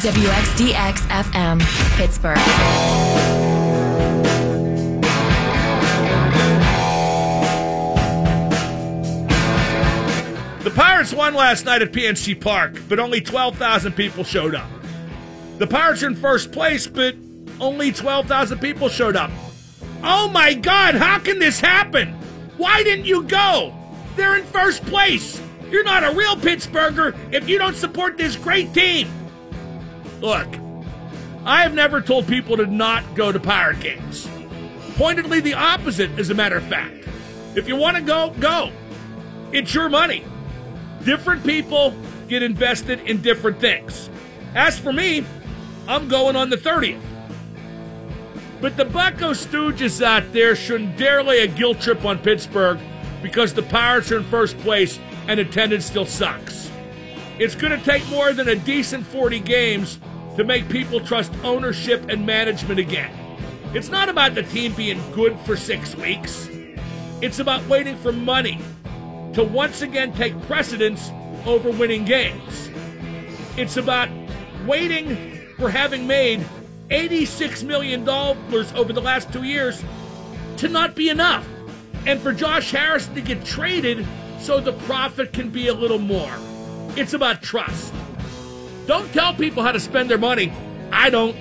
WXDX FM, Pittsburgh. The Pirates won last night at PNC Park, but only 12,000 people showed up. The Pirates are in first place, but only 12,000 people showed up. Oh my God, how can this happen? Why didn't you go? They're in first place. You're not a real Pittsburgher if you don't support this great team. Look, I have never told people to not go to Pirate games. Pointedly the opposite, as a matter of fact. If you want to go, go. It's your money. Different people get invested in different things. As for me, I'm going on the 30th. But the Bucco Stooges out there shouldn't dare lay a guilt trip on Pittsburgh because the Pirates are in first place and attendance still sucks. It's going to take more than a decent 40 games to make people trust ownership and management again. It's not about the team being good for six weeks. It's about waiting for money to once again take precedence over winning games. It's about waiting for having made $86 million over the last two years to not be enough. And for Josh Harrison to get traded so the profit can be a little more. It's about trust. Don't tell people how to spend their money. I don't.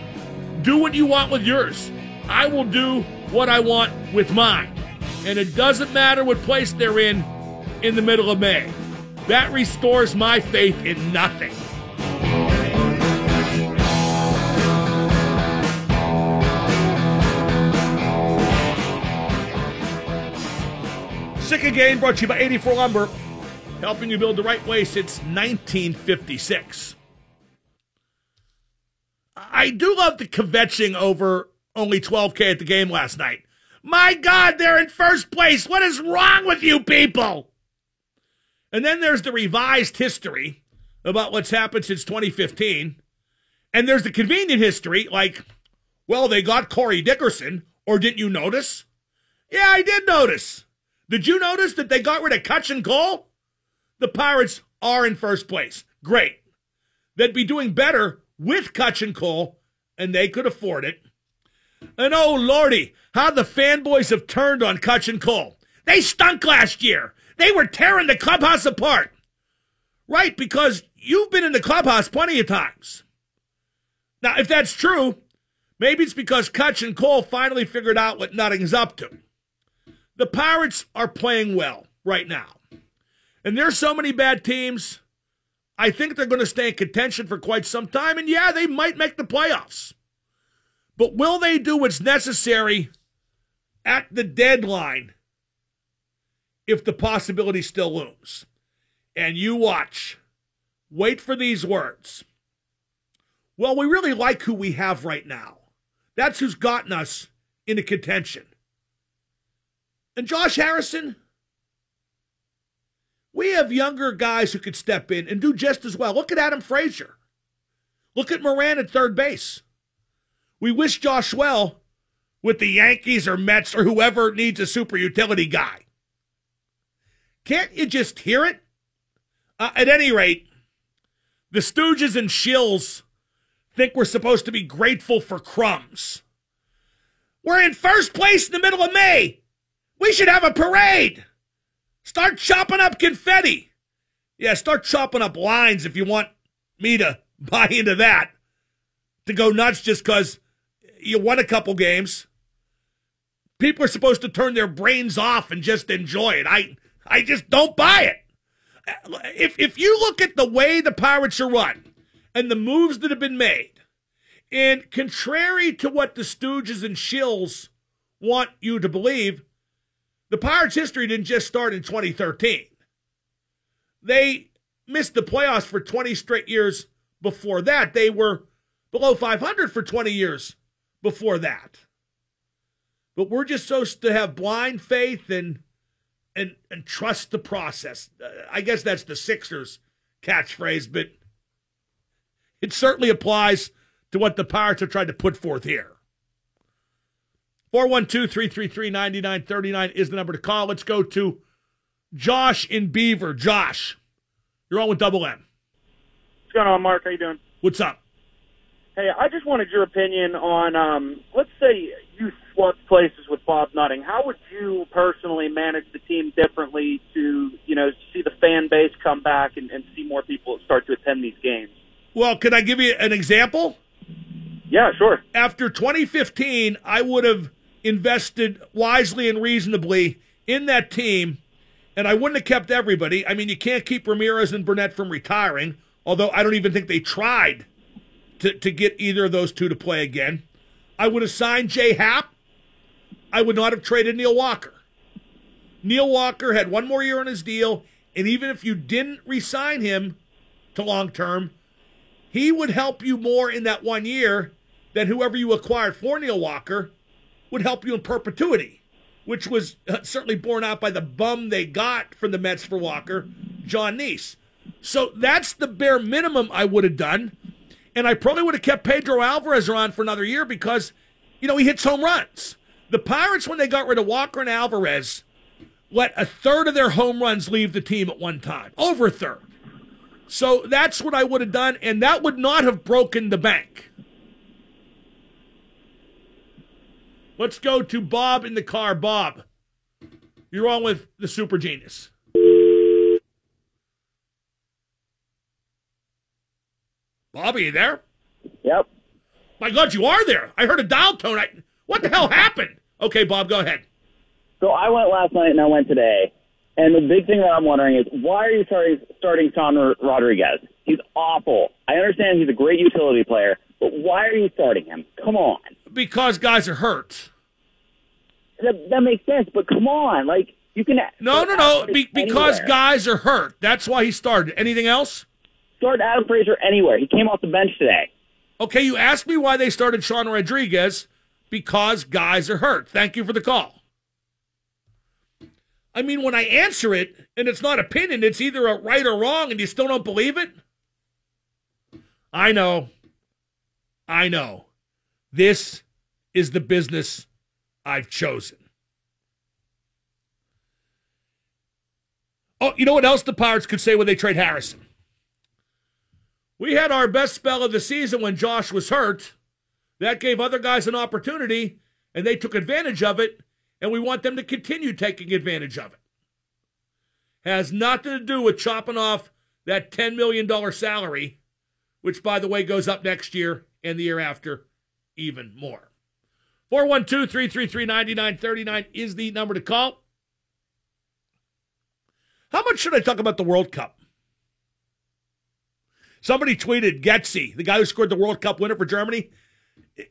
Do what you want with yours. I will do what I want with mine. And it doesn't matter what place they're in in the middle of May. That restores my faith in nothing. Sick Again brought to you by 84 Lumber, helping you build the right way since 1956. I do love the kvetching over only 12K at the game last night. My God, they're in first place. What is wrong with you people? And then there's the revised history about what's happened since 2015. And there's the convenient history, like, well, they got Corey Dickerson, or didn't you notice? Yeah, I did notice. Did you notice that they got rid of Cutch and Cole? The Pirates are in first place. Great. They'd be doing better with Cutch and Cole, and they could afford it. And oh, Lordy, how the fanboys have turned on Cutch and Cole. They stunk last year. They were tearing the clubhouse apart. Right, because you've been in the clubhouse plenty of times. Now, if that's true, maybe it's because Cutch and Cole finally figured out what Nutting's up to. The Pirates are playing well right now. And there's so many bad teams. I think they're going to stay in contention for quite some time. And yeah, they might make the playoffs. But will they do what's necessary at the deadline if the possibility still looms? And you watch. Wait for these words. Well, we really like who we have right now. That's who's gotten us into contention. And Josh Harrison, we have younger guys who could step in and do just as well. Look at Adam Frazier. Look at Moran at third base. We wish Josh well with the Yankees or Mets or whoever needs a super utility guy. Can't you just hear it? Uh, at any rate, the Stooges and Shills think we're supposed to be grateful for crumbs. We're in first place in the middle of May. We should have a parade. Start chopping up confetti. Yeah, start chopping up lines if you want me to buy into that. To go nuts just because you won a couple games. People are supposed to turn their brains off and just enjoy it. I I just don't buy it. If if you look at the way the Pirates are run and the moves that have been made, and contrary to what the Stooges and Shills want you to believe, the Pirates' history didn't just start in 2013. They missed the playoffs for 20 straight years before that. They were below 500 for 20 years before that. But we're just supposed to have blind faith and and and trust the process. I guess that's the Sixers catchphrase, but it certainly applies to what the Pirates are trying to put forth here. 412 333 9939 is the number to call. Let's go to Josh in Beaver. Josh, you're on with Double M. What's going on, Mark? How you doing? What's up? Hey, I just wanted your opinion on, um, let's say you swapped places with Bob Nutting. How would you personally manage the team differently to, you know, see the fan base come back and, and see more people start to attend these games? Well, can I give you an example? Yeah, sure. After 2015, I would have invested wisely and reasonably in that team, and I wouldn't have kept everybody. I mean, you can't keep Ramirez and Burnett from retiring, although I don't even think they tried to, to get either of those two to play again. I would have signed J.A. Happ. I would not have traded Neil Walker. Neil Walker had one more year on his deal, and even if you didn't re-sign him to long term, he would help you more in that one year than whoever you acquired for Neil Walker would help you in perpetuity, which was uh, certainly borne out by the bum they got from the Mets for Walker, Jon Niese. So that's the bare minimum I would have done. And I probably would have kept Pedro Alvarez around for another year because, you know, he hits home runs. The Pirates, when they got rid of Walker and Alvarez, let a third of their home runs leave the team at one time, over a third. So that's what I would have done, and that would not have broken the bank. Let's go to Bob in the car. Bob, you're on with the super genius. Bobby, you there? Yep. My God, you are there. I heard a dial tone. I, what the hell happened? Okay, Bob, go ahead. So I went last night and I went today. And the big thing that I'm wondering is why are you starting starting Tom Rodriguez? He's awful. I understand he's a great utility player, but why are you starting him? Come on. Because guys are hurt. That, that makes sense, but come on, like you can. No, no, no. Be, because guys are hurt. That's why he started. Anything else? Start Adam Frazier anywhere. He came off the bench today. Okay, you asked me why they started Sean Rodriguez because guys are hurt. Thank you for the call. I mean, when I answer it and it's not opinion, it's either a right or wrong, and you still don't believe it. I know. I know. This is the business I've chosen. Oh, you know what else the Pirates could say when they trade Harrison? We had our best spell of the season when Josh was hurt. That gave other guys an opportunity, and they took advantage of it and we want them to continue taking advantage of it. Has nothing to do with chopping off that $10 million salary, which, by the way, goes up next year and the year after even more. 412 333 9939 is the number to call. How much should I talk about the World Cup? Somebody tweeted Götze, the guy who scored the World Cup winner for Germany.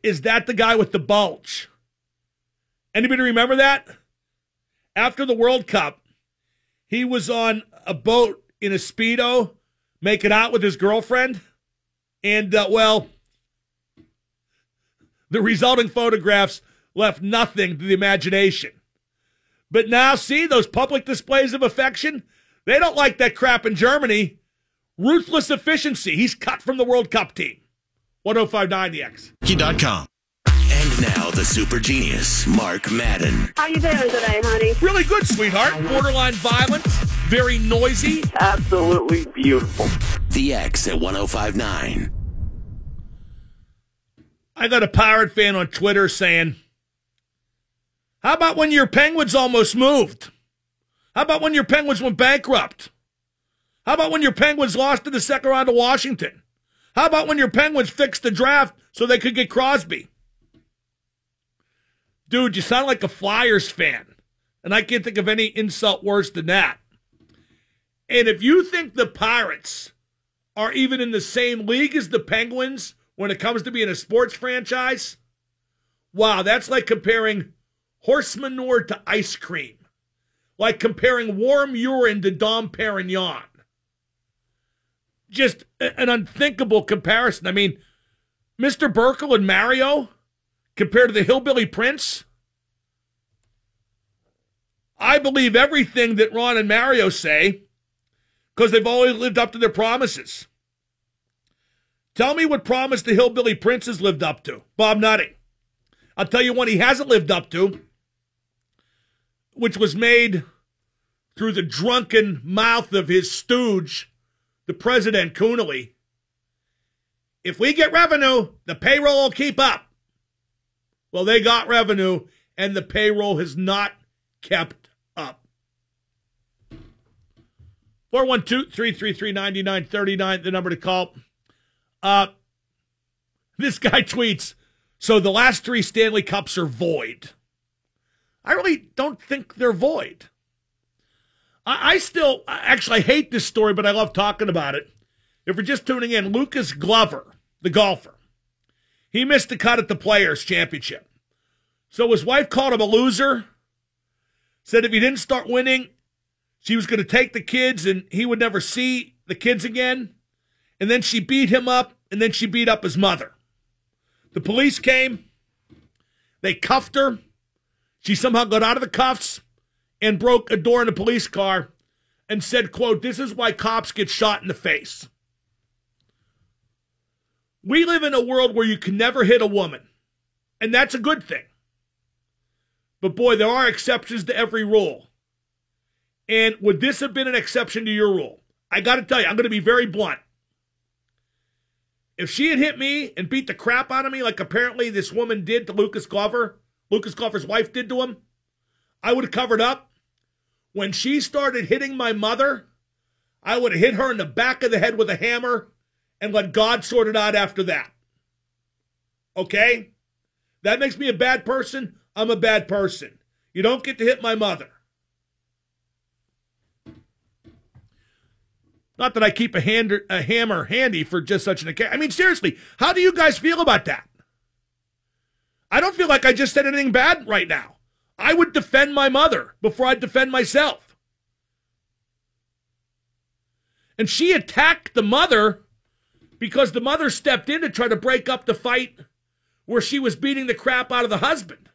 Is that the guy with the bulge? Anybody remember that? After the World Cup, he was on a boat in a Speedo making out with his girlfriend. And, uh, well, the resulting photographs left nothing to the imagination. But now, see, those public displays of affection, they don't like that crap in Germany. Ruthless efficiency. He's cut from the World Cup team. 1059 The X. com. Now the super genius, Mark Madden. How are you doing today, honey? Really good, sweetheart. Borderline violent, very noisy. Absolutely beautiful. The X at 1059. I got a pirate fan on Twitter saying, How about when your penguins almost moved? How about when your penguins went bankrupt? How about when your penguins lost in the second round of Washington? How about when your penguins fixed the draft so they could get Crosby? Dude, you sound like a Flyers fan. And I can't think of any insult worse than that. And if you think the Pirates are even in the same league as the Penguins when it comes to being a sports franchise, wow, that's like comparing horse manure to ice cream. Like comparing warm urine to Dom Perignon. Just an unthinkable comparison. I mean, Mr. Burkle and Mario, compared to the Hillbilly Prince? I believe everything that Ron and Mario say because they've always lived up to their promises. Tell me what promise the Hillbilly Prince has lived up to. Bob Nutting. I'll tell you what he hasn't lived up to, which was made through the drunken mouth of his stooge, the president Coonelly. if we get revenue, the payroll will keep up. Well, they got revenue, and the payroll has not kept up. 412 333 9939, the number to call. Uh, this guy tweets So the last three Stanley Cups are void. I really don't think they're void. I, I still, actually, I hate this story, but I love talking about it. If you're just tuning in, Lucas Glover, the golfer, he missed the cut at the Players' Championship. So his wife called him a loser, said if he didn't start winning, she was going to take the kids and he would never see the kids again. And then she beat him up, and then she beat up his mother. The police came, they cuffed her. She somehow got out of the cuffs and broke a door in a police car and said, quote, this is why cops get shot in the face. We live in a world where you can never hit a woman, and that's a good thing. But boy, there are exceptions to every rule. And would this have been an exception to your rule? I got to tell you, I'm going to be very blunt. If she had hit me and beat the crap out of me, like apparently this woman did to Lucas Glover, Lucas Glover's wife did to him, I would have covered up. When she started hitting my mother, I would have hit her in the back of the head with a hammer and let God sort it out after that. Okay? That makes me a bad person. I'm a bad person. You don't get to hit my mother. Not that I keep a, hand, a hammer handy for just such an occasion. I mean, seriously, how do you guys feel about that? I don't feel like I just said anything bad right now. I would defend my mother before I'd defend myself. And she attacked the mother because the mother stepped in to try to break up the fight where she was beating the crap out of the husband.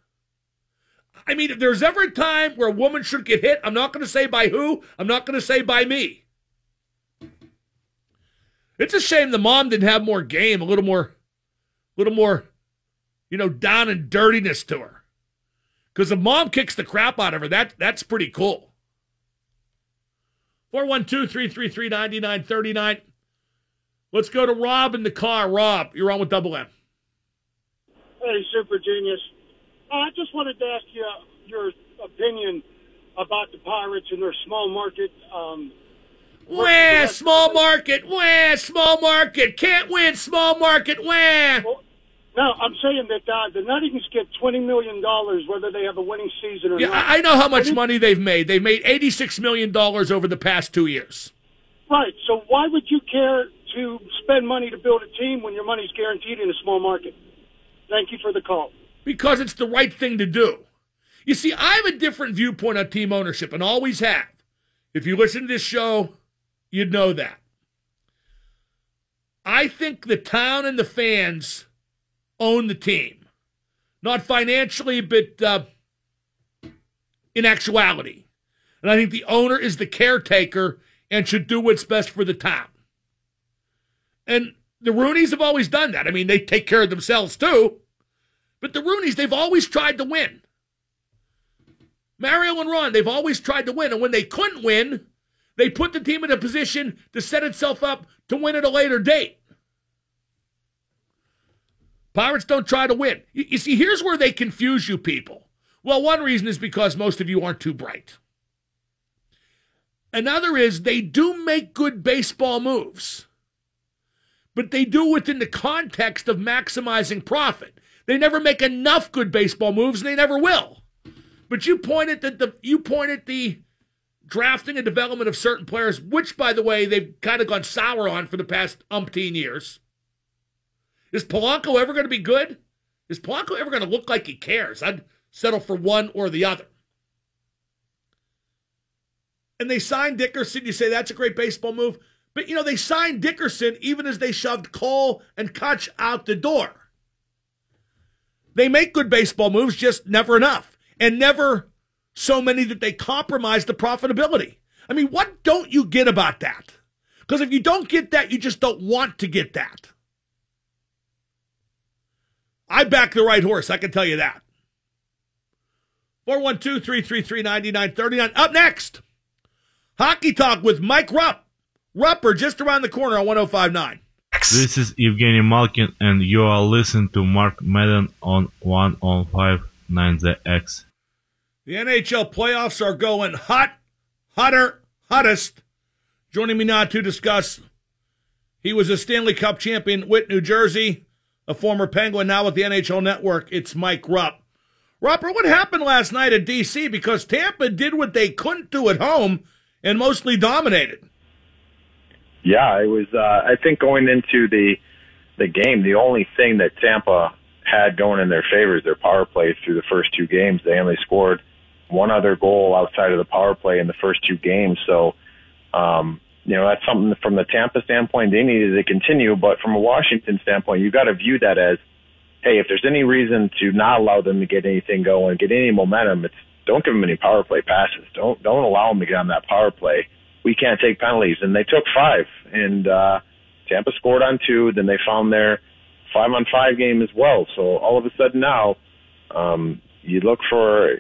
I mean, if there's ever a time where a woman should get hit, I'm not going to say by who, I'm not going to say by me. It's a shame the mom didn't have more game, a little more, a little more, you know, down and dirtiness to her. Because if mom kicks the crap out of her, that that's pretty cool. 412-333-9939. Let's go to Rob in the car. Rob, you're on with Double M. Hey, Super Genius. Uh, I just wanted to ask you uh, your opinion about the Pirates and their small market um, Wah, small market. Wah, small market. Can't win, small market. Wah. Well, no, I'm saying that uh, the Nutting's get $20 million whether they have a winning season or yeah, not. I know how much money they've made. They've made $86 million over the past two years. Right. So why would you care to spend money to build a team when your money's guaranteed in a small market? Thank you for the call. Because it's the right thing to do. You see, I have a different viewpoint on team ownership and always have. If you listen to this show, You'd know that. I think the town and the fans own the team. Not financially, but uh, in actuality. And I think the owner is the caretaker and should do what's best for the town. And the Rooneys have always done that. I mean, they take care of themselves too. But the Rooneys, they've always tried to win. Mario and Ron, they've always tried to win. And when they couldn't win, they put the team in a position to set itself up to win at a later date. Pirates don't try to win. You, see, here's where they confuse you people. Well, one reason is because most of you aren't too bright. Another is they do make good baseball moves, but they do within the context of maximizing profit. They never make enough good baseball moves, and they never will. But you pointed at the you point at the drafting and development of certain players, which, by the way, they've kind of gone sour on for the past umpteen years. Is Polanco ever going to be good? Is Polanco ever going to look like he cares? I'd settle for one or the other. And they signed Dickerson. You say that's a great baseball move. But, you know, they signed Dickerson even as they shoved Cole and Cutch out the door. They make good baseball moves, just never enough. And never so many that they compromise the profitability. I mean, what don't you get about that? Because if you don't get that, you just don't want to get that. I back the right horse, I can tell you that. 412 333 9939. Up next, Hockey Talk with Mike Rupp. Rupper just around the corner on 1059. This is Evgeny Malkin, and you are listening to Mark Madden on 1 on 5 9 The X. The NHL playoffs are going hot, hotter, hottest. Joining me now to discuss, he was a Stanley Cup champion with New Jersey, a former Penguin, now with the NHL Network. It's Mike Rupp. Rupper, what happened last night at DC? Because Tampa did what they couldn't do at home and mostly dominated. Yeah, it was. Uh, I think going into the the game, the only thing that Tampa had going in their favor is their power play through the first two games. They only scored one other goal outside of the power play in the first two games. So, um, you know, that's something from the Tampa standpoint they needed to continue. But from a Washington standpoint, you've got to view that as, hey, if there's any reason to not allow them to get anything going, get any momentum, it's don't give them any power play passes. Don't don't allow them to get on that power play. We can't take penalties, and they took five, and uh, Tampa scored on two. Then they found their five on five game as well. So all of a sudden now, um, you look for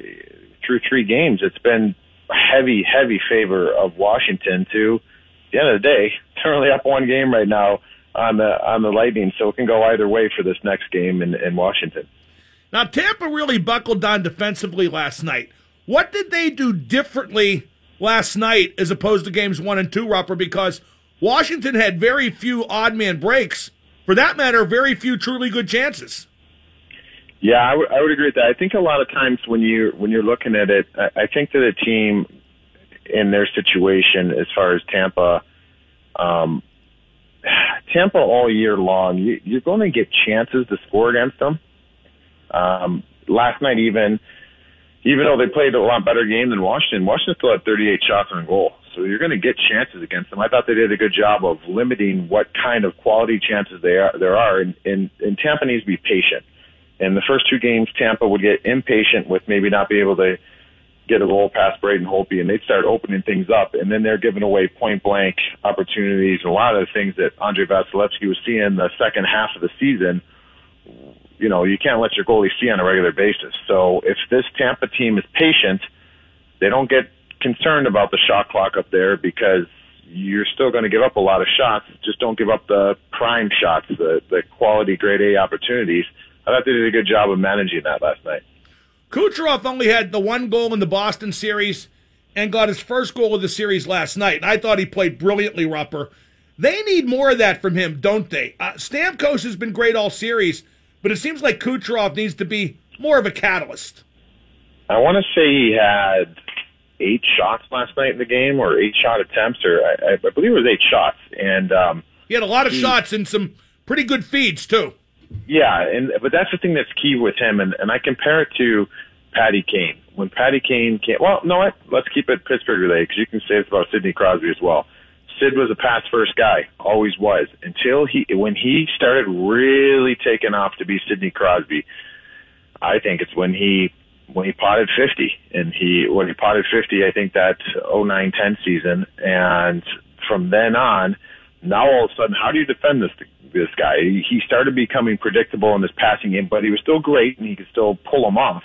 through three games, it's been heavy, heavy favor of Washington to the end of the day, they're only up one game right now on the on the Lightning, so it can go either way for this next game in, in Washington. Now Tampa really buckled down defensively last night. What did they do differently last night as opposed to games one and two, Rupper? Because Washington had very few odd man breaks. For that matter, very few truly good chances. Yeah, I, w- I would agree with that. I think a lot of times when you when you're looking at it, I, I think that a team in their situation, as far as Tampa, um, Tampa all year long, you, you're going to get chances to score against them. Um, last night, even even though they played a lot better game than Washington, Washington still had 38 shots on goal. So you're going to get chances against them. I thought they did a good job of limiting what kind of quality chances they are, there are. And, and, and Tampa needs to be patient. In the first two games, Tampa would get impatient with maybe not being able to get a goal past Braden Holtby, and they'd start opening things up. And then they're giving away point blank opportunities. And a lot of the things that Andre Vasilevskiy was seeing the second half of the season you know, you can't let your goalie see on a regular basis. So if this Tampa team is patient, they don't get concerned about the shot clock up there because you're still going to give up a lot of shots. Just don't give up the prime shots, the the quality grade A opportunities. I thought they did a good job of managing that last night. Kucherov only had the one goal in the Boston series and got his first goal of the series last night. And I thought he played brilliantly, Rupper. They need more of that from him, don't they? Uh, Stamkos has been great all series, but it seems like Kucherov needs to be more of a catalyst. I want to say he had eight shots last night in the game, or eight shot attempts, or I, I believe it was eight shots. And um, he had a lot of he, shots and some pretty good feeds too. Yeah, and but that's the thing that's key with him, and, and I compare it to Patty Kane. When Patty Kane came, well, no, what? Let's keep it Pittsburgh related because you can say it's about Sidney Crosby as well. Sid was a pass first guy, always was, until he when he started really taking off to be Sidney Crosby. I think it's when he when he potted 50 and he when he potted 50 I think that 09-10 season and from then on now all of a sudden how do you defend this this guy he started becoming predictable in this passing game but he was still great and he could still pull him off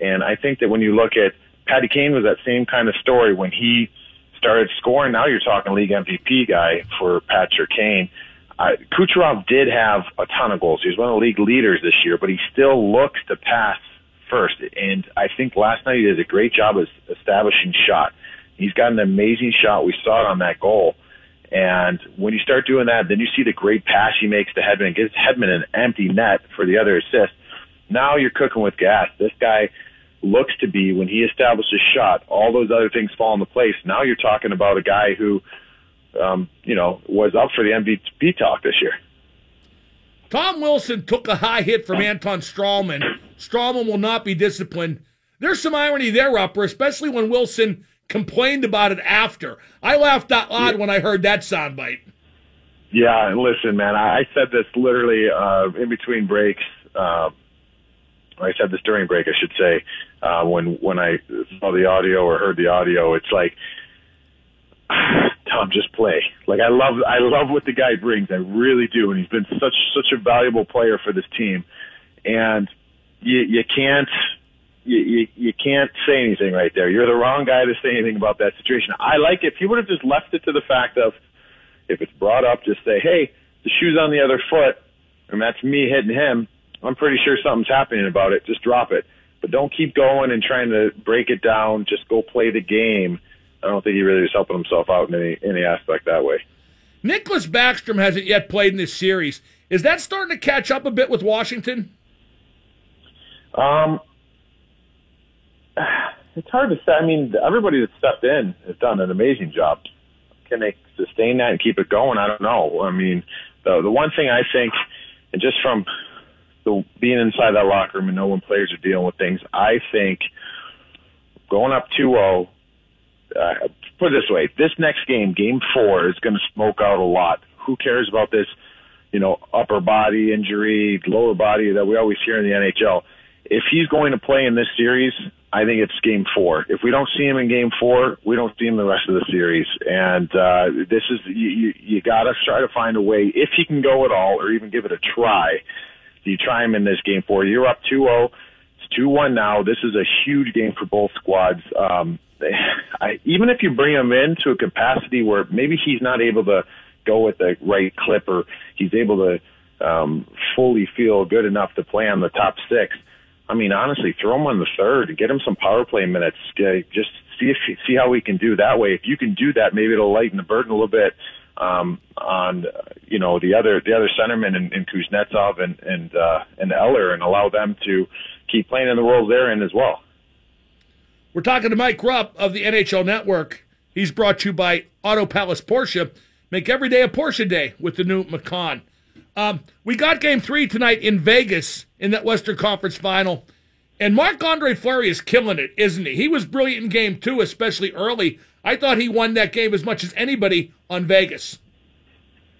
and I think that when you look at Patty Kane was that same kind of story when he started scoring. Now you're talking league MVP guy for Patrick Kane. Uh, Kucherov did have a ton of goals. He was one of the league leaders this year, but he still looks to pass first. And I think last night he did a great job of establishing shot. He's got an amazing shot. We saw it on that goal. And when you start doing that, then you see the great pass he makes to Hedman gives Hedman an empty net for the other assist. Now you're cooking with gas. This guy looks to be when he establishes shot, all those other things fall into place. Now you're talking about a guy who, um, you know, was up for the MVP talk this year. Tom Wilson took a high hit from Anton Stralman. Stralman will not be disciplined. There's some irony there, Rupper, especially when Wilson complained about it after. I laughed out loud yeah. when I heard that soundbite. Yeah, listen, man, I said this literally uh, in between breaks. Uh, I said this during break, I should say, uh, when when I saw the audio or heard the audio, it's like, Tom, just play. Like I love I love what the guy brings, I really do, and he's been such such a valuable player for this team, and you you can't. You, you you can't say anything right there. You're the wrong guy to say anything about that situation. I like it. If you would have just left it to the fact of, if it's brought up, just say, "Hey, the shoe's on the other foot, and that's me hitting him, I'm pretty sure something's happening about it. Just drop it. But don't keep going and trying to break it down. Just go play the game. I don't think he really was helping himself out in any any aspect that way. Nicklas Backstrom hasn't yet played in this series. Is that starting to catch up a bit with Washington? Um, it's hard to say. I mean, everybody that stepped in has done an amazing job. Can they sustain that and keep it going? I don't know. I mean, the the one thing I think, and just from the being inside that locker room and knowing players are dealing with things, I think going up 2-0. Uh, put it this way: this next game, Game Four, is going to smoke out a lot. Who cares about this? You know, upper body injury, lower body that we always hear in the NHL. If he's going to play in this series, I think it's game four. If we don't see him in game four, we don't see him the rest of the series. And uh, this is you, you, you got to try to find a way if he can go at all, or even give it a try. You try him in this game four. You're up 2-0. It's 2-1 now. This is a huge game for both squads. Um, I, even if you bring him in to a capacity where maybe he's not able to go at the right clip or he's able to um, fully feel good enough to play on the top six – I mean, honestly, throw him on the third, get him some power play minutes. Just see if see how we can do that way. If you can do that, maybe it'll lighten the burden a little bit um, on you know the other the other centermen in, in Kuznetsov and and uh, and Eller, and allow them to keep playing in the roles they're in as well. We're talking to Mike Rupp of the NHL Network. He's brought to you by Auto Palace Porsche. Make every day a Porsche day with the new Macan. Um, we got game three tonight in Vegas in that Western Conference final. And Marc Andre Fleury is killing it, isn't he? He was brilliant in game two, especially early. I thought he won that game as much as anybody on Vegas.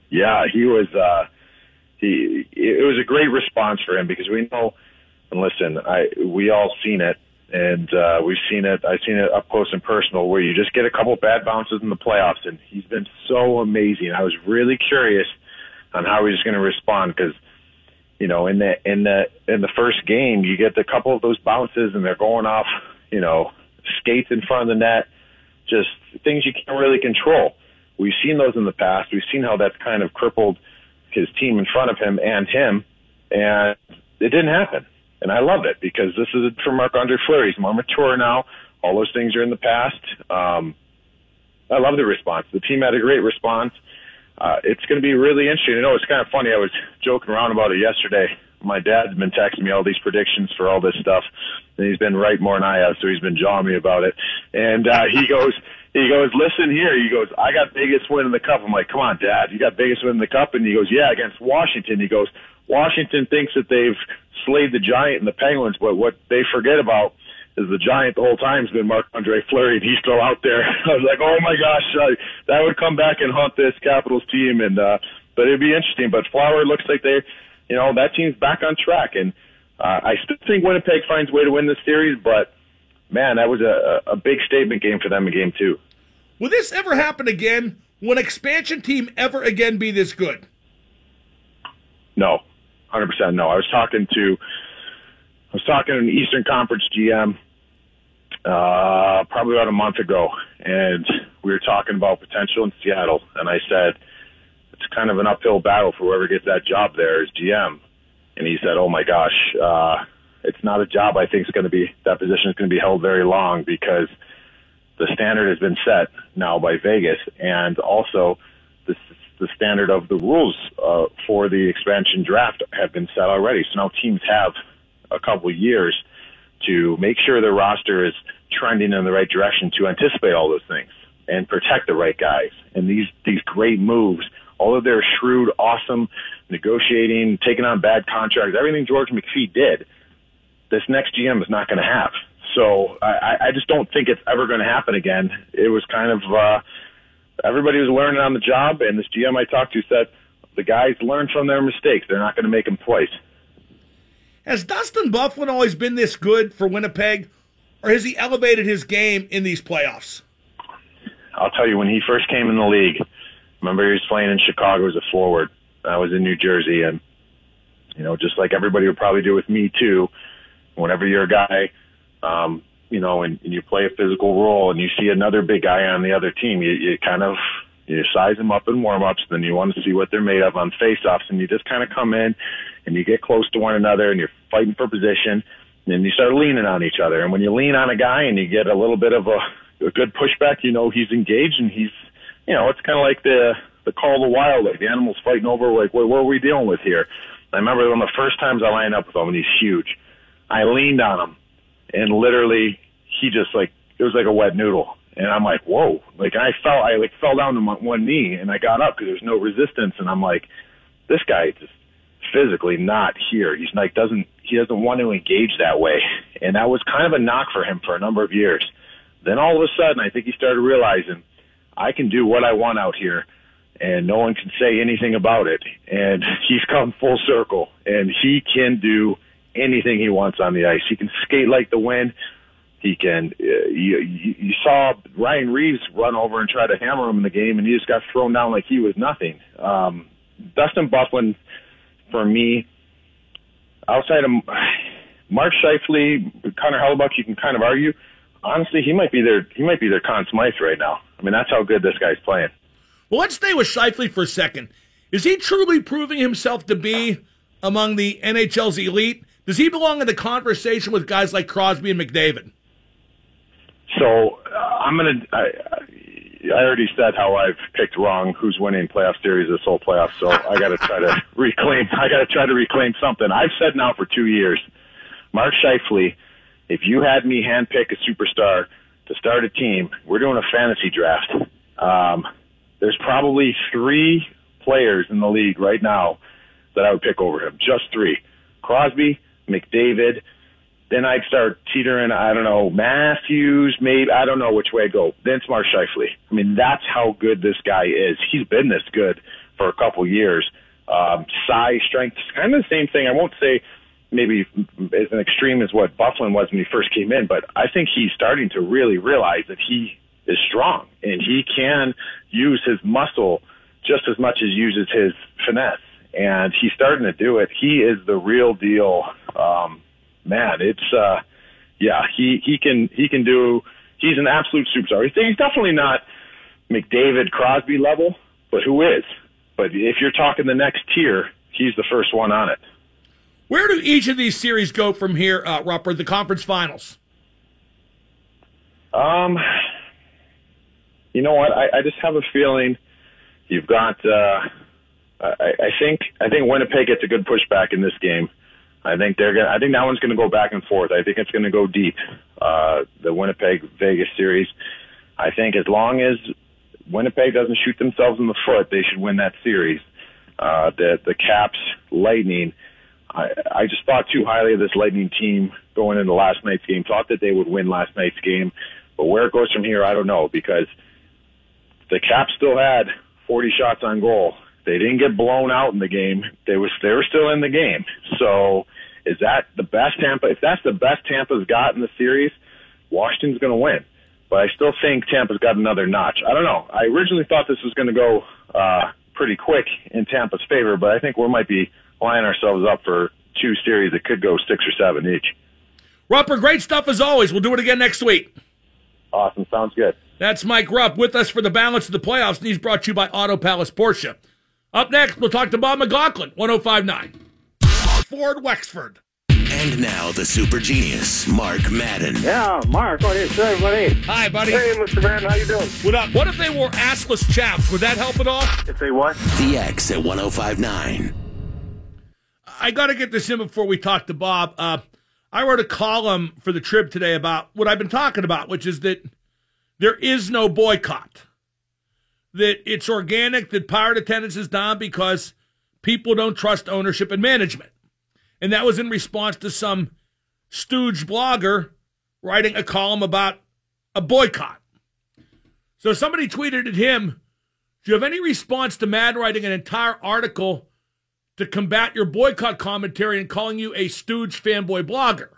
Yeah, he was. Uh, he it was a great response for him because we know. And listen, I we all seen it, and uh, we've seen it. I've seen it up close and personal, where you just get a couple bad bounces in the playoffs, and he's been so amazing. I was really curious on how he's going to respond because you know in the in the in the first game you get a couple of those bounces and they're going off you know skates in front of the net. Just things you can't really control. We've seen those in the past. We've seen how that's kind of crippled his team in front of him and him and it didn't happen. And I love it because this is for Marc Andre Fleury. He's more mature now. All those things are in the past. Um I love the response. The team had a great response uh, it's going to be really interesting. You know, it's kind of funny. I was joking around about it yesterday. My dad's been texting me all these predictions for all this stuff, and he's been right more than I have, so he's been jawing me about it. And uh, he goes, he goes, listen here. He goes, I got biggest win in the cup. I'm like, come on, Dad, you got biggest win in the cup, and he goes, yeah, against Washington. He goes, Washington thinks that they've slayed the Giant and the Penguins, but what they forget about is the giant the whole time has been Marc Andre Fleury, and he's still out there. I was like, oh my gosh, uh, that would come back and haunt this Capitals team, and uh, but it'd be interesting. But Flower looks like they, you know, that team's back on track, and uh, I still think Winnipeg finds a way to win this series. But man, that was a, a big statement game for them in Game Two. Will this ever happen again? Will an expansion team ever again be this good? No, hundred percent no. I was talking to I was talking to an Eastern Conference GM uh, probably about a month ago, and we were talking about potential in Seattle, and I said it's kind of an uphill battle for whoever gets that job there as GM. And he said, "Oh my gosh, uh, it's not a job I think is going to be that position is going to be held very long because the standard has been set now by Vegas, and also the the standard of the rules uh, for the expansion draft have been set already. So now teams have a couple years to make sure their roster is trending in the right direction to anticipate all those things and protect the right guys. And these these great moves, all of their shrewd, awesome negotiating, taking on bad contracts, everything George McPhee did, this next GM is not going to have. So I, I just don't think it's ever going to happen again. It was kind of uh, everybody was learning on the job, and this GM I talked to said the guys learn from their mistakes. They're not going to make them twice. Has Dustin Byfuglien always been this good for Winnipeg, or has he elevated his game in these playoffs? I'll tell you, when he first came in the league, remember he was playing in Chicago as a forward. I was in New Jersey, and you know, just like everybody would probably do with me too. Whenever you're a guy, um, you know, and, and you play a physical role, and you see another big guy on the other team, you, you kind of You size them up in warm-ups, then you want to see what they're made of on face-offs, and you just kind of come in and you get close to one another and you're fighting for position, and you start leaning on each other. And when you lean on a guy and you get a little bit of a, a good pushback, you know he's engaged and he's, you know, it's kind of like the the call of the wild, like the animals fighting over, like what, what are we dealing with here? I remember one of the first times I lined up with him, and he's huge. I leaned on him, and literally he just like it was like a wet noodle. And I'm like, whoa! Like I fell, I like fell down to my one knee, and I got up because there's no resistance. And I'm like, this guy just physically not here. He's like doesn't he doesn't want to engage that way, and that was kind of a knock for him for a number of years. Then all of a sudden, I think he started realizing I can do what I want out here, and no one can say anything about it. And he's come full circle, and he can do anything he wants on the ice. He can skate like the wind. He can. Uh, you, you saw Ryan Reaves run over and try to hammer him in the game, and he just got thrown down like he was nothing. Um, Dustin Byfuglien, for me, outside of Mark Scheifele, Connor Hellebuyck, you can kind of argue. Honestly, he might be their he might be their Conn Smythe right now. I mean, that's how good this guy's playing. Well, let's stay with Scheifele for a second. Is he truly proving himself to be among the NHL's elite? Does he belong in the conversation with guys like Crosby and McDavid? So uh, I'm gonna. I, I already said how I've picked wrong who's winning playoff series this whole playoff. So I got to try to reclaim. I got to try to reclaim something. I've said now for two years, Mark Scheifele. If you had me handpick a superstar to start a team, we're doing a fantasy draft. Um, there's probably three players in the league right now that I would pick over him. Just three: Crosby, McDavid, then I'd start teetering. I don't know Matthews, maybe I don't know which way to go. Then it's Mark. I mean, that's how good this guy is. He's been this good for a couple years. Um, size, strength, kind of the same thing. I won't say maybe as an extreme as what Byfuglien was when he first came in, but I think he's starting to really realize that he is strong and he can use his muscle just as much as uses his finesse. And he's starting to do it. He is the real deal. Um, man, it's uh, yeah, he he can he can do. He's an absolute superstar. He's definitely not McDavid, Crosby level, but who is? But if you're talking the next tier, he's the first one on it. Where do each of these series go from here, uh, Rupper? The conference finals. Um, you know what? I, I just have a feeling you've got. Uh, I, I think I think Winnipeg gets a good pushback in this game. I think they're gonna. I think that one's going to go back and forth. I think it's going to go deep. Uh, the Winnipeg Vegas series. I think as long as Winnipeg doesn't shoot themselves in the foot, they should win that series. Uh, the the Caps Lightning. I, I just thought too highly of this Lightning team going into last night's game. Thought that they would win last night's game, but where it goes from here, I don't know because the Caps still had 40 shots on goal. They didn't get blown out in the game. They was they were still in the game. So is that the best Tampa? If that's the best Tampa's got in the series, Washington's going to win. But I still think Tampa's got another notch. I don't know. I originally thought this was going to go uh, pretty quick in Tampa's favor, but I think we might be lining ourselves up for two series that could go six or seven each. Rupper, great stuff as always. We'll do it again next week. Awesome. Sounds good. That's Mike Rupp with us for the balance of the playoffs, and he's brought to you by Auto Palace Porsche. Up next, we'll talk to Bob McLaughlin, 1059. Ford Wexford. And now the super genius, Mark Madden. Yeah, Mark. What is everybody? Hi, buddy. Hey, Mr. Madden, how you doing? What up? What if they wore assless chaps? Would that help at all? If they what? The X at 1059. I got to get this in before we talk to Bob. Uh, I wrote a column for the Trib today about what I've been talking about, which is that there is no boycott. That it's organic, that pirate attendance is down because people don't trust ownership and management. And that was in response to some stooge blogger writing a column about a boycott. So somebody tweeted at him, Do you have any response to Mad writing an entire article to combat your boycott commentary and calling you a stooge fanboy blogger?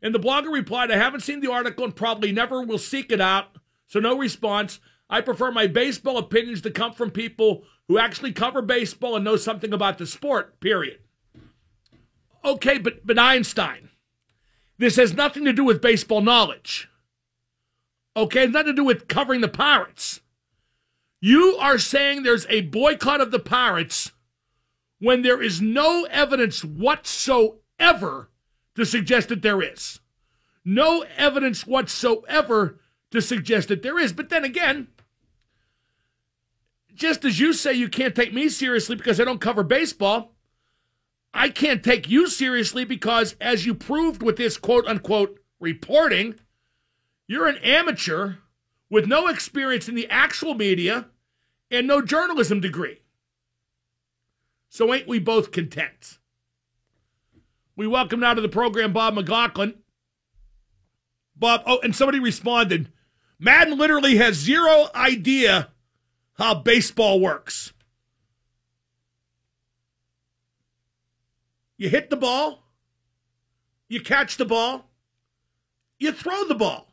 And the blogger replied, I haven't seen the article and probably never will seek it out, so no response. I prefer my baseball opinions to come from people who actually cover baseball and know something about the sport, period. Okay, but, but Einstein, this has nothing to do with baseball knowledge. Okay, nothing to do with covering the Pirates. You are saying there's a boycott of the Pirates when there is no evidence whatsoever to suggest that there is. No evidence whatsoever to suggest that there is. But then again, just as you say you can't take me seriously because I don't cover baseball, I can't take you seriously because, as you proved with this quote unquote reporting, you're an amateur with no experience in the actual media and no journalism degree. So ain't we both content? We welcome now to the program Bob McLaughlin. Bob, oh, and somebody responded Madden literally has zero idea how baseball works. You hit the ball, you catch the ball, you throw the ball.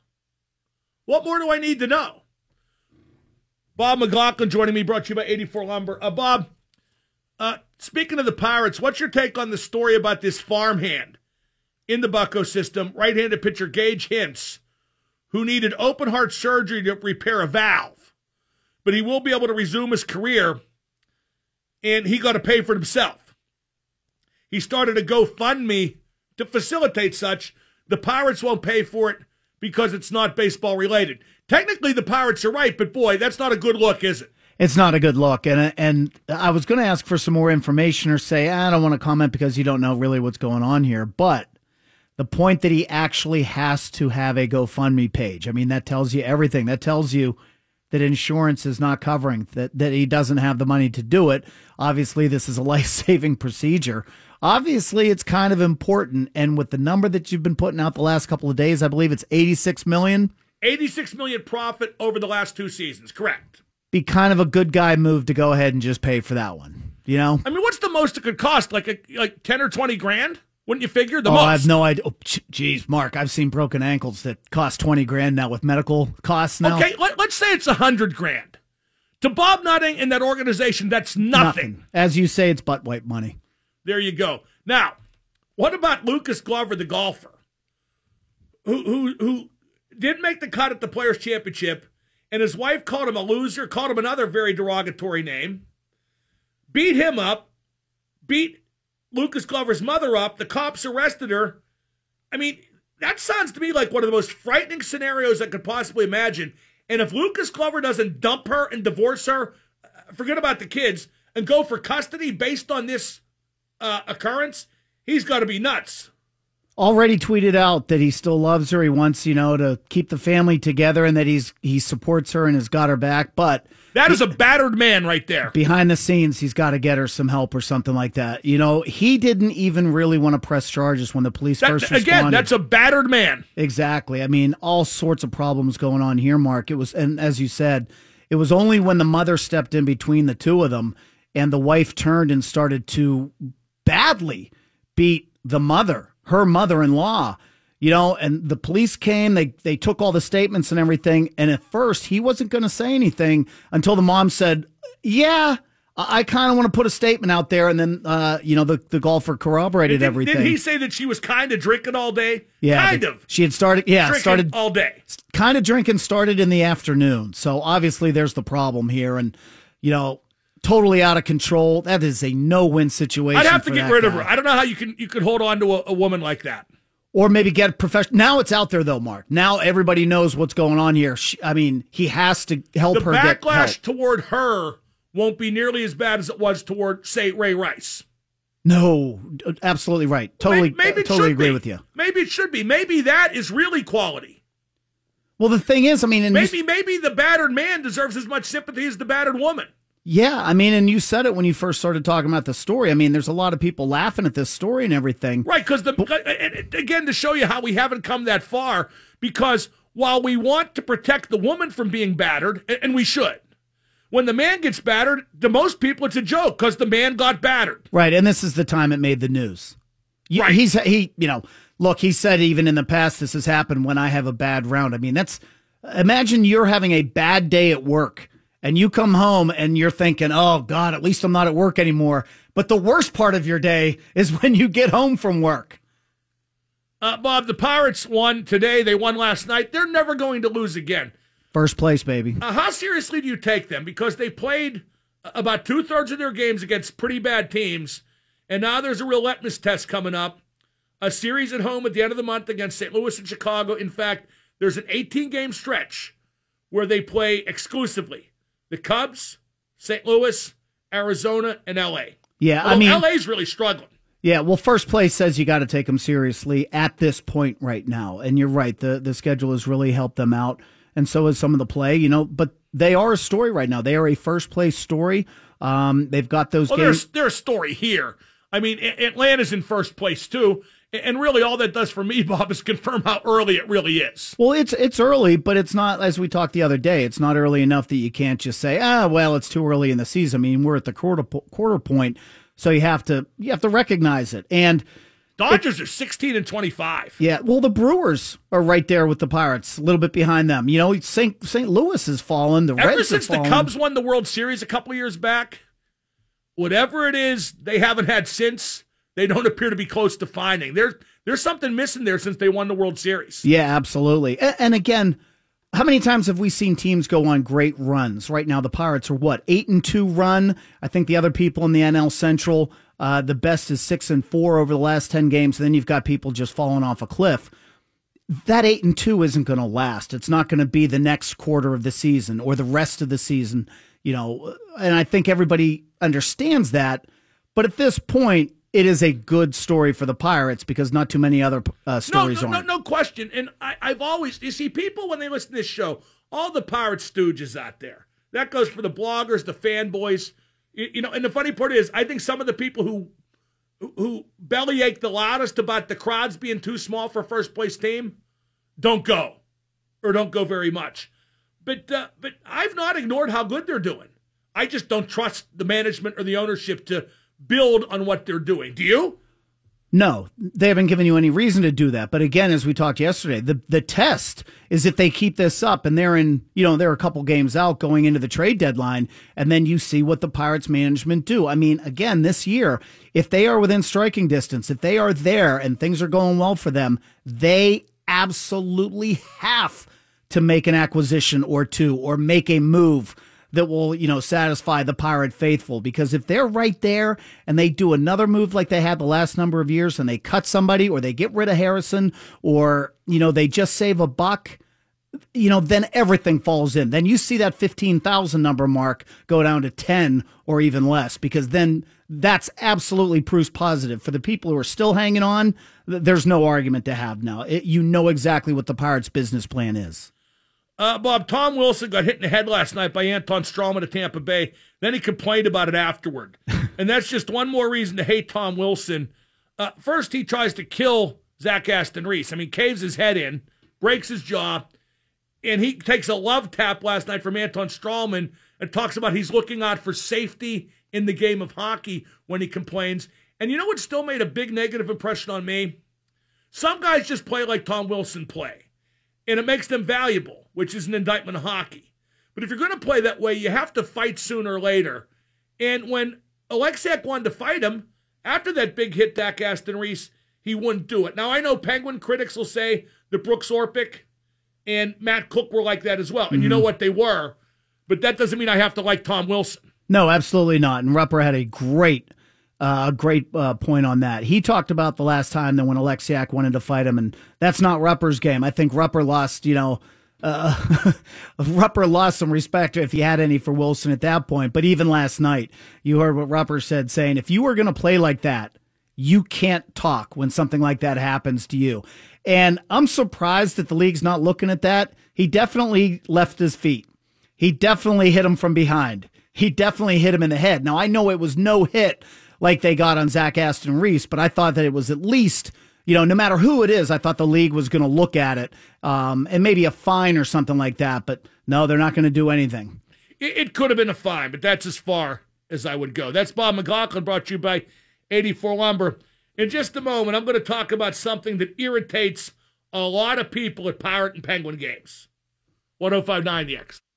What more do I need to know? Bob McLaughlin joining me, brought to you by 84 Lumber. Uh, Bob, uh, speaking of the Pirates, what's your take on the story about this farmhand in the Bucco system, right handed pitcher Gage Hinsz, who needed open heart surgery to repair a valve? But he will be able to resume his career, and he got to pay for himself. He started a GoFundMe to facilitate such. The Pirates won't pay for it because it's not baseball related. Technically, the Pirates are right, but boy, that's not a good look, is it? It's not a good look, and and I was going to ask for some more information or say ah, I don't want to comment because you don't know really what's going on here. But the point that he actually has to have a GoFundMe page, I mean, that tells you everything. That tells you that insurance is not covering that that he doesn't have the money to do it. Obviously, this is a life saving procedure. Obviously, it's kind of important, and with the number that you've been putting out the last couple of days, I believe it's eighty six million. 86 million profit over the last two seasons, correct? Be kind of a good guy move to go ahead and just pay for that one. You know? I mean, what's the most it could cost? Like a, like 10 or 20 grand? Wouldn't you figure the oh, most? I have no idea. Oh, geez, Mark, I've seen broken ankles that cost 20 grand now with medical costs now. Okay, let, us say it's a 100 grand. To Bob Nutting and that organization, that's nothing. nothing. As you say, it's butt wipe money. There you go. Now, what about Lucas Glover, the golfer, who who who didn't make the cut at the Players Championship, and his wife called him a loser, called him another very derogatory name, beat him up, beat Lucas Glover's mother up. The cops arrested her. I mean, that sounds to me like one of the most frightening scenarios I could possibly imagine. And if Lucas Glover doesn't dump her and divorce her, uh, forget about the kids, and go for custody based on this uh, occurrence, he's got to be nuts already tweeted out that he still loves her. He wants, you know, to keep the family together and that he's he supports her and has got her back. But that is a battered man right there. Behind the scenes, he's got to get her some help or something like that. You know, he didn't even really want to press charges when the police that, first responded. Again, that's a battered man. Exactly. I mean, all sorts of problems going on here, Mark. It was, and as you said, it was only when the mother stepped in between the two of them and the wife turned and started to badly beat the mother her mother-in-law you know and the police came they they took all the statements and everything and at first he wasn't going to say anything until the mom said yeah I kind of want to put a statement out there, and then uh, you know the, the golfer corroborated did, everything. Did he say that she was kind of drinking all day? Yeah, kind of. She had started. Yeah, drinking started all day. Kind of drinking started in the afternoon. So obviously there's the problem here, and you know totally out of control. That is a no-win situation. I'd have to get rid guy. of her. I don't know how you can you could hold on to a, a woman like that. Or maybe get professional. Now it's out there though, Mark. Now everybody knows what's going on here. She, I mean, he has to help the her. The backlash toward her won't be nearly as bad as it was toward, say, Ray Rice. No, absolutely right. Totally, maybe, maybe totally agree be. with you. Maybe it should be. Maybe that is really quality. Well, the thing is, I mean, maybe you, maybe the battered man deserves as much sympathy as the battered woman. Yeah, I mean, and you said it when you first started talking about the story. I mean, there's a lot of people laughing at this story and everything. Right, because the but, uh, uh, again to show you how we haven't come that far. Because while we want to protect the woman from being battered, and we should, when the man gets battered, to most people it's a joke because the man got battered. Right, and this is the time it made the news. Right, he's he, you know, look, he said even in the past this has happened when I have a bad round. I mean, that's imagine you're having a bad day at work and you come home and you're thinking, oh God, at least I'm not at work anymore. But the worst part of your day is when you get home from work. Uh, Bob, the Pirates won today. They won last night. They're never going to lose again. First place, baby. Uh, how seriously do you take them? Because they played about two thirds of their games against pretty bad teams, and now there's a real litmus test coming up. A series at home at the end of the month against St. Louis and Chicago. In fact, there's an 18 game stretch where they play exclusively the Cubs, St. Louis, Arizona, and LA. Yeah, I Although mean, LA's really struggling. Yeah, well, first place says you got to take them seriously at this point right now, and you're right. the The schedule has really helped them out, and so has some of the play. You know, but they are a story right now. They are a first place story. Um, they've got those Well, games. there's there's a story here. I mean, Atlanta's in first place too, and really all that does for me, Bob, is confirm how early it really is. Well, it's it's early, but it's not as we talked the other day. It's not early enough that you can't just say, ah, well, it's too early in the season. I mean, we're at the quarter po- quarter point, so you have to you have to recognize it. And Dodgers are 16 and 25. yeah, well, the Brewers are right there with the Pirates, a little bit behind them. You know, St. St. Louis has fallen. The Ever Reds since the. Cubs won the World Series a couple of years back, whatever it is they haven't had since, they don't appear to be close to finding. There's there's something missing there since they won the World Series. Yeah, absolutely. And, and again, how many times have we seen teams go on great runs? Right now, the Pirates are what eight and two run. I think the other people in the NL Central, uh, the best is six and four over the last ten games. And then you've got people just falling off a cliff. That eight and two isn't going to last. It's not going to be the next quarter of the season or the rest of the season. You know, and I think everybody understands that. But at this point, it is a good story for the Pirates because not too many other uh, stories no, no, aren't. no question. And I, I've always, you see, people when they listen to this show, all the pirate stooges out there. That goes for the bloggers, the fanboys. You, you know, and the funny part is, I think some of the people who who- who bellyache the loudest about the crowds being too small for first place team don't go, or don't go very much. But uh, but I've not ignored how good they're doing. I just don't trust the management or the ownership to build on what they're doing. Do you? No, they haven't given you any reason to do that. But again, as we talked yesterday, the the test is if they keep this up and they're in, you know, they're a couple games out going into the trade deadline, and then you see what the Pirates management do. I mean, again, this year, if they are within striking distance, if they are there and things are going well for them, they absolutely have to make an acquisition or two or make a move that will, you know, satisfy the pirate faithful. Because if they're right there and they do another move like they had the last number of years and they cut somebody or they get rid of Harrison or, you know, they just save a buck, you know, then everything falls in. Then you see that 15,000 number mark go down to 10 or even less because then that's absolutely proof positive. For the people who are still hanging on, there's no argument to have now. It, you know exactly what the Pirates' business plan is. Uh, Bob, Tom Wilson got hit in the head last night by Anton Stralman of Tampa Bay. Then he complained about it afterward. and that's just one more reason to hate Tom Wilson. Uh, first, he tries to kill Zach Aston Reese. I mean, caves his head in, breaks his jaw, and he takes a love tap last night from Anton Stralman and talks about he's looking out for safety in the game of hockey when he complains. And you know what still made a big negative impression on me? Some guys just play like Tom Wilson play and it makes them valuable, which is an indictment of hockey. But if you're going to play that way, you have to fight sooner or later. And when Oleksiak wanted to fight him after that big hit, Dak Aston Reese, he wouldn't do it. Now I know Penguin critics will say that Brooks Orpik and Matt Cooke were like that as well, and you know mm-hmm. what they were. But that doesn't mean I have to like Tom Wilson. No, absolutely not. And Rupper had a great, uh, great uh, point on that. He talked about the last time that when Oleksiak wanted to fight him, and that's not Rupper's game. I think Rupper lost, you know, uh, Rupper lost some respect if he had any for Wilson at that point. But even last night, you heard what Rupper said, saying if you were going to play like that, you can't talk when something like that happens to you. And I'm surprised that the league's not looking at that. He definitely left his feet. He definitely hit him from behind. He definitely hit him in the head. Now I know it was no hit like they got on Zach Aston Reese, but I thought that it was at least, you know, no matter who it is, I thought the league was going to look at it um, and maybe a fine or something like that. But no, they're not going to do anything. It, it could have been a fine, but that's as far as I would go. That's Bob McLaughlin brought to you by 84 Lumber. In just a moment, I'm going to talk about something that irritates a lot of people at Pirate and Penguin games. 1059 The X.